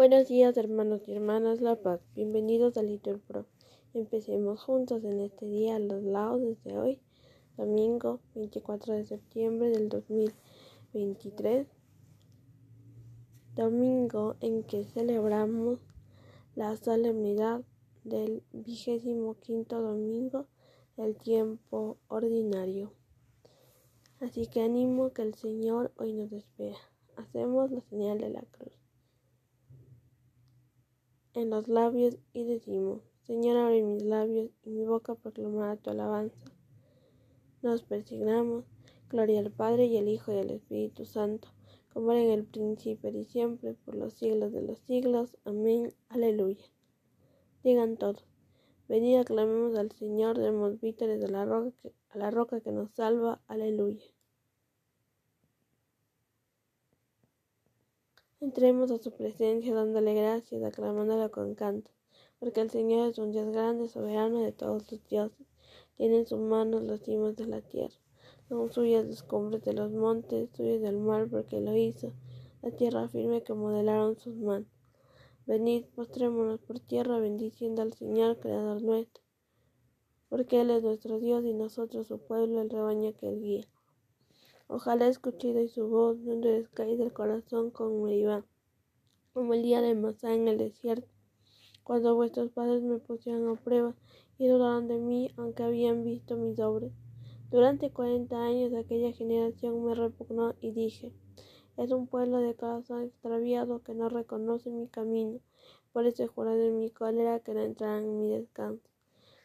Buenos días hermanos y hermanas La Paz, bienvenidos a Little Pro. Empecemos juntos en este día los laudes de hoy, domingo 24 de septiembre del 2023, domingo en que celebramos la solemnidad del vigésimo quinto domingo del tiempo ordinario. Así que animo que el Señor hoy nos espera. Hacemos la señal de la cruz en los labios y decimos, Señor, abre mis labios y mi boca proclamará tu alabanza. Nos persignamos, gloria al Padre y al Hijo y al Espíritu Santo, como era en el principio y siempre, por los siglos de los siglos. Amén. Aleluya. Digan todos, venid aclamemos al Señor, demos vítores a la roca a la roca que nos salva. Aleluya. Entremos a su presencia dándole gracias, aclamándolo con canto, porque el Señor es un Dios grande, soberano de todos los dioses. Tiene en sus manos los cimos de la tierra. Son suyas los cumbres de los montes, suyas del mar, porque lo hizo, la tierra firme que modelaron sus manos. Venid, postrémonos por tierra, bendiciendo al Señor, Creador nuestro, porque Él es nuestro Dios y nosotros su pueblo, el rebaño que Él guía. Ojalá escuchéis su voz, no endurezcáis del corazón como iba, como el día de Masá en el desierto, cuando vuestros padres me pusieron a prueba y dudaron de mí, aunque habían visto mis obras. Durante cuarenta años aquella generación me repugnó y dije, es un pueblo de corazón extraviado que no reconoce mi camino, por eso he jurado en mi cólera que no entrarán en mi descanso.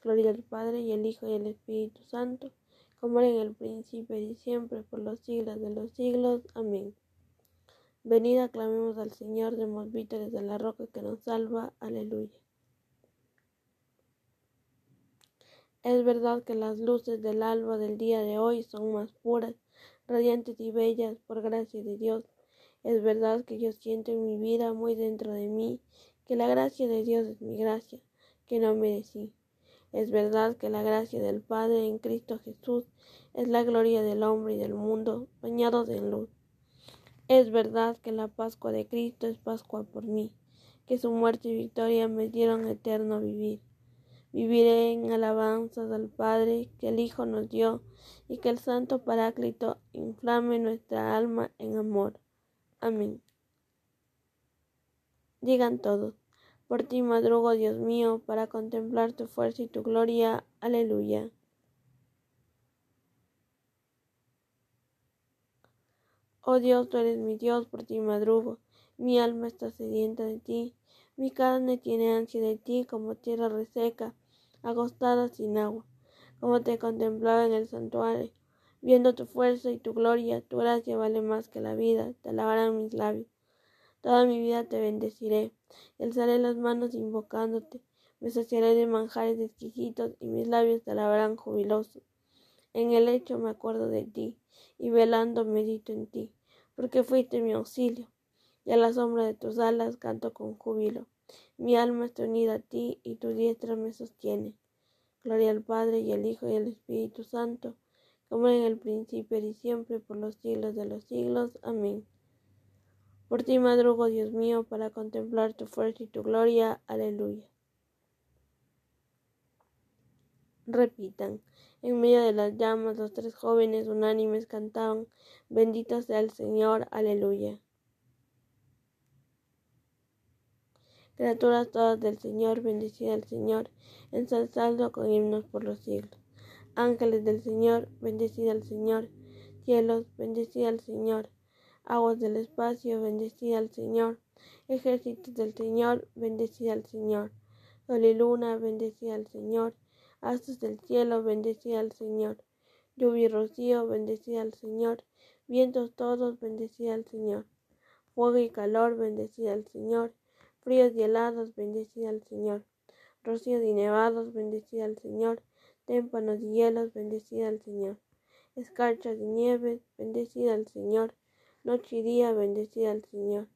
Gloria al Padre y al Hijo y al Espíritu Santo como era en el principio y siempre, por los siglos de los siglos. Amén. Venid, aclamemos al Señor, demos vítores de la roca que nos salva. Aleluya. Es verdad que las luces del alba del día de hoy son más puras, radiantes y bellas por gracia de Dios. Es verdad que yo siento en mi vida muy dentro de mí que la gracia de Dios es mi gracia, que no merecí. Es verdad que la gracia del Padre en Cristo Jesús es la gloria del hombre y del mundo, bañados en luz. Es verdad que la Pascua de Cristo es Pascua por mí, que su muerte y victoria me dieron eterno vivir. Viviré en alabanzas al Padre que el Hijo nos dio y que el Santo Paráclito inflame nuestra alma en amor. Amén. Digan todos. Por ti madrugo, Dios mío, para contemplar tu fuerza y tu gloria. Aleluya. Oh Dios, tú eres mi Dios, por ti madrugo. Mi alma está sedienta de ti. Mi carne tiene ansia de ti como tierra reseca, agostada sin agua. Como te contemplaba en el santuario, viendo tu fuerza y tu gloria, tu gracia vale más que la vida, te alabarán mis labios. Toda mi vida te bendeciré, alzaré las manos invocándote. Me saciaré de manjares exquisitos y mis labios te alabarán jubilosos. En el hecho me acuerdo de ti, y velando medito en ti, porque fuiste mi auxilio, y a la sombra de tus alas canto con júbilo. Mi alma está unida a ti, y tu diestra me sostiene. Gloria al Padre, y al Hijo, y al Espíritu Santo, como en el principio y siempre, por los siglos de los siglos. Amén. Por ti madrugo, Dios mío, para contemplar tu fuerza y tu gloria. Aleluya. Repitan. En medio de las llamas, los tres jóvenes unánimes cantaban, Bendito sea el Señor. Aleluya. Criaturas todas del Señor, bendecida al Señor, ensalzado con himnos por los siglos. Ángeles del Señor, bendecida al Señor. Cielos, bendecida al Señor aguas del espacio, bendecida al Señor. Ejércitos del Señor, bendecida al Señor. Sol y luna, bendecida al Señor. Astros del cielo, bendecida al Señor. Lluvia y rocío, bendecida al Señor. Vientos todos, bendecida al Señor. Fuego y calor, bendecida al Señor. Fríos y helados, bendecida al Señor. Rocíos y nevados, bendecida al Señor. Témpanos y hielos, bendecida al Señor. Escarchas y nieves, bendecida al Señor. Noche y día, bendecida al Señor.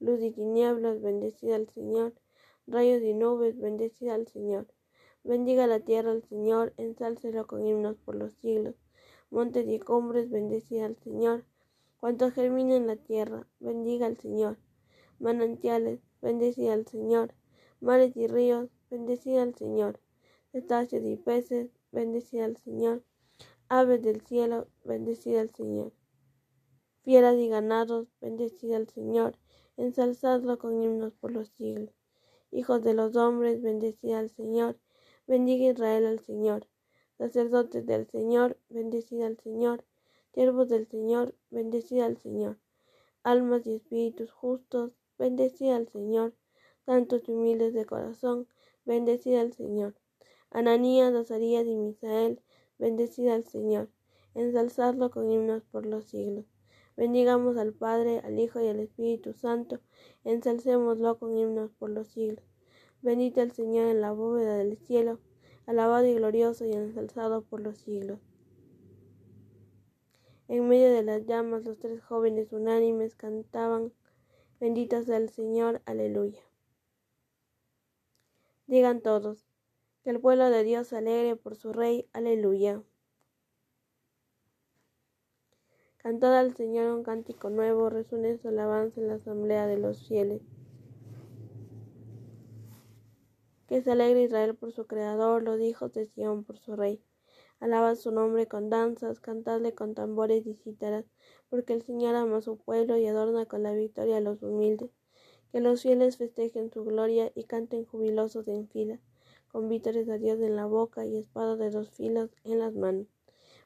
Luz y tinieblas, bendecida al Señor. Rayos y nubes, bendecida al Señor. Bendiga la tierra al Señor, ensálcelo con himnos por los siglos. Montes y cumbres, bendecida al Señor. Cuanto germina en la tierra, bendiga al Señor. Manantiales, bendecid al Señor. Mares y ríos, bendecid al Señor. Cetáceos y peces, bendecid al Señor. Aves del cielo, bendecid al Señor. Fieras y ganados, bendecid al Señor. Ensalzadlo con himnos por los siglos. Hijos de los hombres, bendecid al Señor. Bendiga Israel al Señor. Sacerdotes del Señor, bendecid al Señor. Siervos del Señor, bendecid al Señor. Almas y espíritus justos, bendecid al Señor. Santos y humildes de corazón, bendecid al Señor. Ananías, Azarías y Misael, bendecid al Señor. Ensalzadlo con himnos por los siglos. Bendigamos al Padre, al Hijo y al Espíritu Santo, ensalcémoslo con himnos por los siglos. Bendito el Señor en la bóveda del cielo, alabado y glorioso y ensalzado por los siglos. En medio de las llamas los tres jóvenes unánimes cantaban, bendito sea el Señor, aleluya. Digan todos, que el pueblo de Dios alegre por su Rey, aleluya. Cantad al Señor un cántico nuevo, resuene su alabanza en la asamblea de los fieles. Que se alegre Israel por su Creador, los hijos de Sión por su Rey. Alaba su nombre con danzas, cantadle con tambores y cítaras, porque el Señor ama a su pueblo y adorna con la victoria a los humildes. Que los fieles festejen su gloria y canten jubilosos en fila, con vítores a Dios en la boca y espada de dos filos en las manos,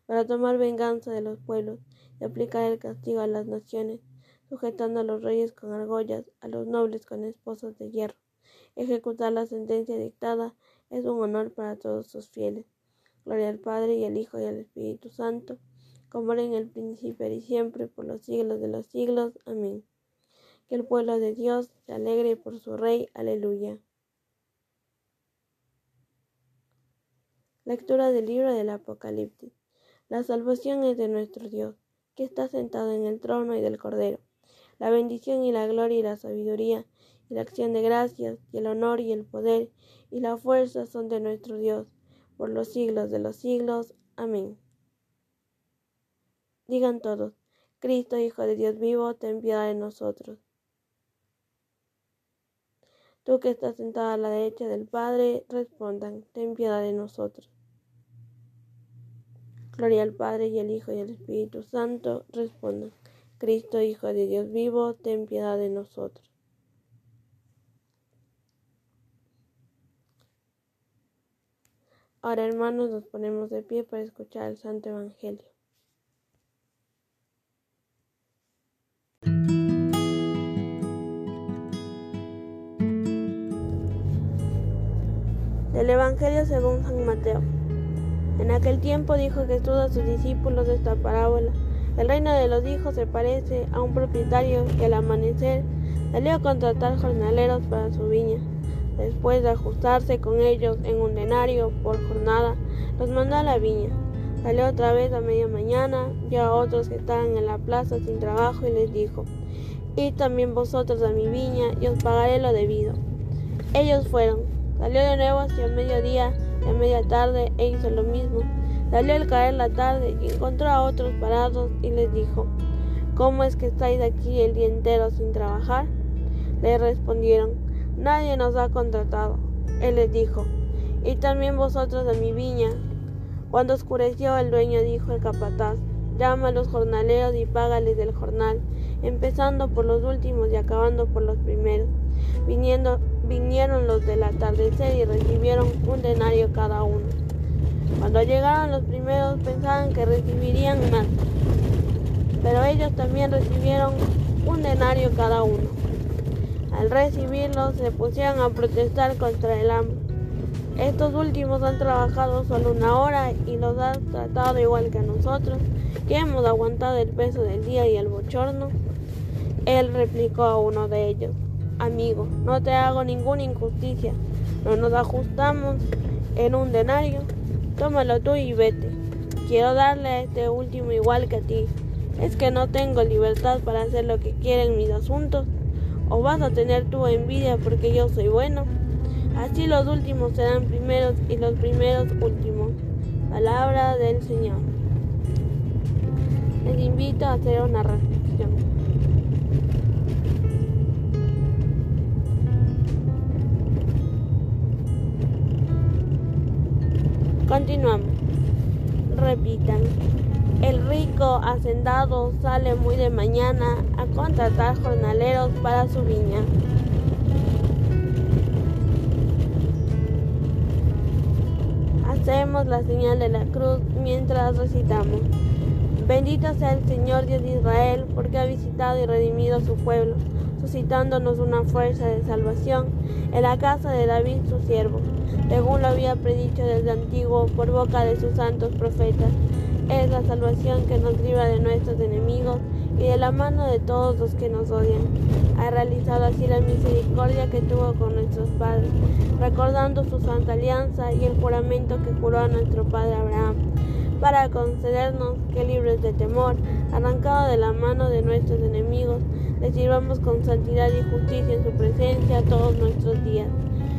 para tomar venganza de los pueblos y aplicar el castigo a las naciones, sujetando a los reyes con argollas, a los nobles con esposas de hierro. Ejecutar la sentencia dictada es un honor para todos sus fieles. Gloria al Padre y al Hijo y al Espíritu Santo, como era en el principio y siempre, por los siglos de los siglos. Amén. Que el pueblo de Dios se alegre por su Rey. Aleluya. Lectura del libro del Apocalipsis. La salvación es de nuestro Dios que está sentado en el trono y del Cordero. La bendición y la gloria y la sabiduría y la acción de gracias y el honor y el poder y la fuerza son de nuestro Dios por los siglos de los siglos. Amén. Digan todos, Cristo, Hijo de Dios vivo, ten piedad de nosotros. Tú que estás sentado a la derecha del Padre, respondan, ten piedad de nosotros. Gloria al Padre y al Hijo y al Espíritu Santo. Respondan. Cristo, Hijo de Dios vivo, ten piedad de nosotros. Ahora, hermanos, nos ponemos de pie para escuchar el Santo Evangelio. Del Evangelio según San Mateo. En aquel tiempo dijo Jesús a sus discípulos esta parábola. El reino de los hijos se parece a un propietario que al amanecer salió a contratar jornaleros para su viña. Después de ajustarse con ellos en un denario por jornada, los mandó a la viña. Salió otra vez a media mañana, vio a otros que estaban en la plaza sin trabajo y les dijo, Id también vosotros a mi viña y os pagaré lo debido. Ellos fueron. Salió de nuevo hacia el mediodía a media tarde e hizo lo mismo. Salió al caer la tarde y encontró a otros parados y les dijo, ¿Cómo es que estáis aquí el día entero sin trabajar? Le respondieron, Nadie nos ha contratado. Él les dijo, y también vosotros a mi viña. Cuando oscureció el dueño dijo al capataz, llama a los jornaleros y págales del jornal, empezando por los últimos y acabando por los primeros. Viniendo, vinieron los del atardecer y recibieron un denario cada uno. Cuando llegaron los primeros pensaban que recibirían más, pero ellos también recibieron un denario cada uno. Al recibirlos se pusieron a protestar contra el hambre. Estos últimos han trabajado solo una hora y los han tratado igual que a nosotros, que hemos aguantado el peso del día y el bochorno. Él replicó a uno de ellos, Amigo, no te hago ninguna injusticia. No nos ajustamos en un denario. Tómalo tú y vete. Quiero darle a este último igual que a ti. Es que no tengo libertad para hacer lo que quieren mis asuntos. O vas a tener tu envidia porque yo soy bueno. Así los últimos serán primeros y los primeros últimos. Palabra del Señor. Les invito a hacer una reflexión. Continuamos. Repitan. El rico hacendado sale muy de mañana a contratar jornaleros para su viña. Hacemos la señal de la cruz mientras recitamos. Bendito sea el Señor Dios de Israel, porque ha visitado y redimido a su pueblo, suscitándonos una fuerza de salvación en la casa de David su siervo, según lo había predicho desde antiguo por boca de sus santos profetas. Es la salvación que nos libra de nuestros enemigos y de la mano de todos los que nos odian. Ha realizado así la misericordia que tuvo con nuestros padres, recordando su santa alianza y el juramento que juró a nuestro padre Abraham, para concedernos que libres de temor, arrancado de la mano de nuestros enemigos, le sirvamos con santidad y justicia en su presencia todos nuestros días.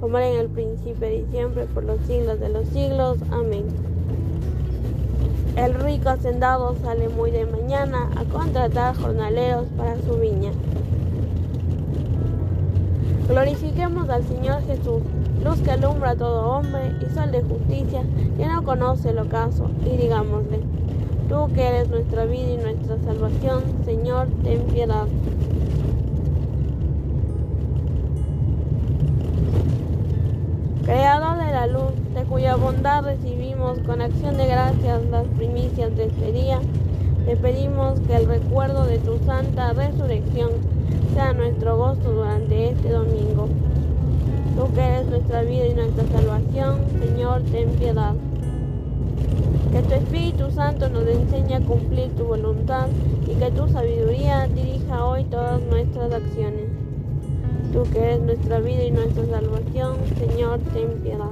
como era en el principio y siempre, por los siglos de los siglos. Amén. El rico hacendado sale muy de mañana a contratar jornaleros para su viña. Glorifiquemos al Señor Jesús, luz que alumbra a todo hombre y sol de justicia que no conoce el ocaso, y digámosle, tú que eres nuestra vida y nuestra salvación, Señor, ten piedad. Bondad recibimos con acción de gracias las primicias de este día, te pedimos que el recuerdo de tu santa resurrección sea nuestro gozo durante este domingo. Tú que eres nuestra vida y nuestra salvación, Señor, ten piedad. Que tu Espíritu Santo nos enseñe a cumplir tu voluntad y que tu sabiduría dirija hoy todas nuestras acciones. Tú que eres nuestra vida y nuestra salvación, Señor, ten piedad.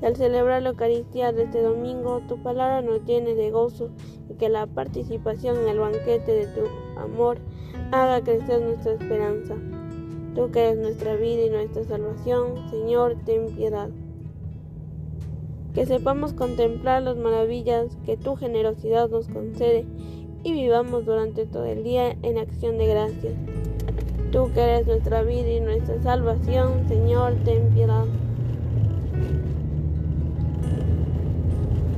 Al celebrar la Eucaristía de este domingo, tu palabra nos tiene de gozo y que la participación en el banquete de tu amor haga crecer nuestra esperanza. Tú que eres nuestra vida y nuestra salvación, Señor, ten piedad. Que sepamos contemplar las maravillas que tu generosidad nos concede y vivamos durante todo el día en acción de gracias. Tú que eres nuestra vida y nuestra salvación, Señor, ten piedad.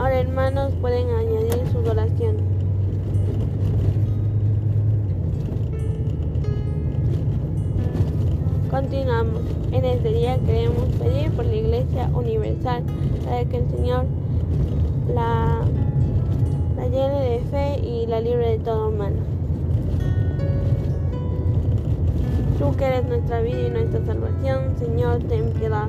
Ahora hermanos pueden añadir su oración. Continuamos. En este día queremos pedir por la Iglesia Universal para que el Señor la, la llene de fe y la libre de todo mal. Tú que eres nuestra vida y nuestra salvación, Señor, ten piedad.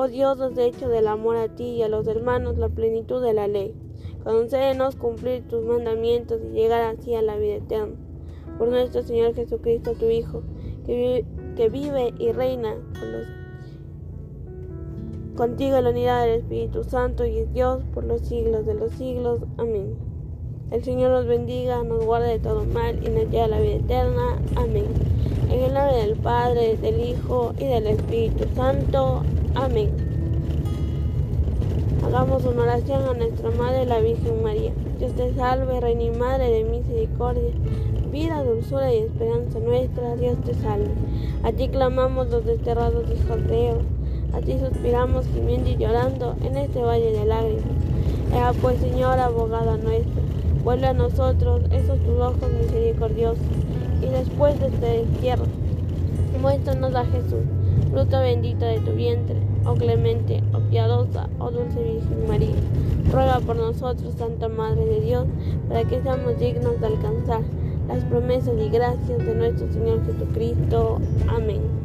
Oh Dios, has hecho del amor a ti y a los hermanos la plenitud de la ley. Concédenos cumplir tus mandamientos y llegar así a la vida eterna. Por nuestro Señor Jesucristo, tu Hijo, que vive, y reina con los, contigo en la unidad del Espíritu Santo y es Dios por los siglos de los siglos. Amén. El Señor nos bendiga, nos guarde de todo mal y nos lleve a la vida eterna. Amén. En el nombre del Padre, del Hijo y del Espíritu Santo. Amén. Hagamos una oración a nuestra Madre, la Virgen María. Dios te salve, Reina y Madre de misericordia, vida, dulzura y esperanza nuestra. Dios te salve. A ti clamamos los desterrados hijos. A ti suspiramos gimiendo y llorando en este valle de lágrimas. Ea pues, Señora, abogada nuestra, vuelve a nosotros esos tus ojos misericordiosos, y después de este destierro, muéstranos a Jesús, fruto bendito de tu vientre oh clemente, oh piadosa, oh dulce Virgen María, ruega por nosotros, Santa Madre de Dios, para que seamos dignos de alcanzar las promesas y gracias de nuestro Señor Jesucristo. Amén.